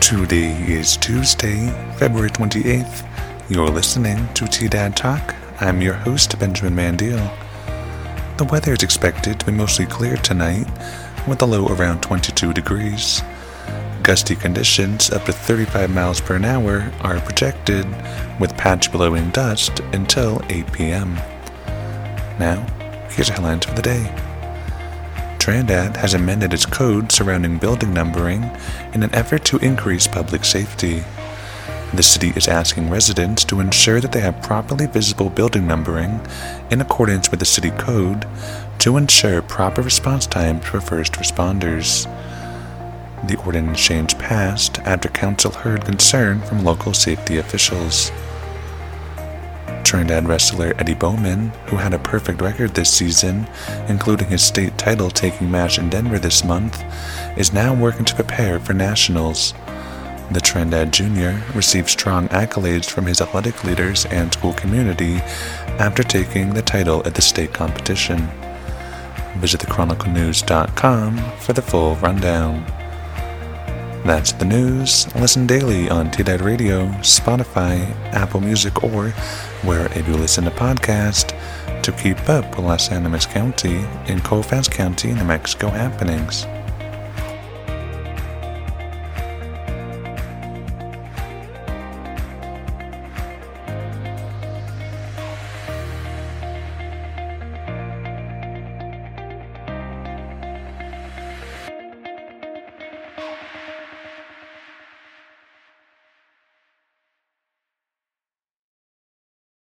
Today is Tuesday, February 28th. You're listening to T Dad Talk. I'm your host, Benjamin Mandiel. The weather is expected to be mostly clear tonight, with a low around 22 degrees. Gusty conditions up to 35 miles per hour are projected, with patch blowing dust until 8 p.m. Now, here's your headlines for the day. Trinidad has amended its code surrounding building numbering in an effort to increase public safety. The city is asking residents to ensure that they have properly visible building numbering in accordance with the city code to ensure proper response times for first responders. The ordinance change passed after council heard concern from local safety officials. Trinidad wrestler Eddie Bowman, who had a perfect record this season, including his state title taking match in Denver this month, is now working to prepare for nationals. The Trinidad Junior received strong accolades from his athletic leaders and school community after taking the title at the state competition. Visit thechroniclenews.com for the full rundown. That's the news. Listen daily on TDAD Radio, Spotify, Apple Music, or wherever you listen to podcasts to keep up with Las Animas County and Colfax County, New Mexico happenings.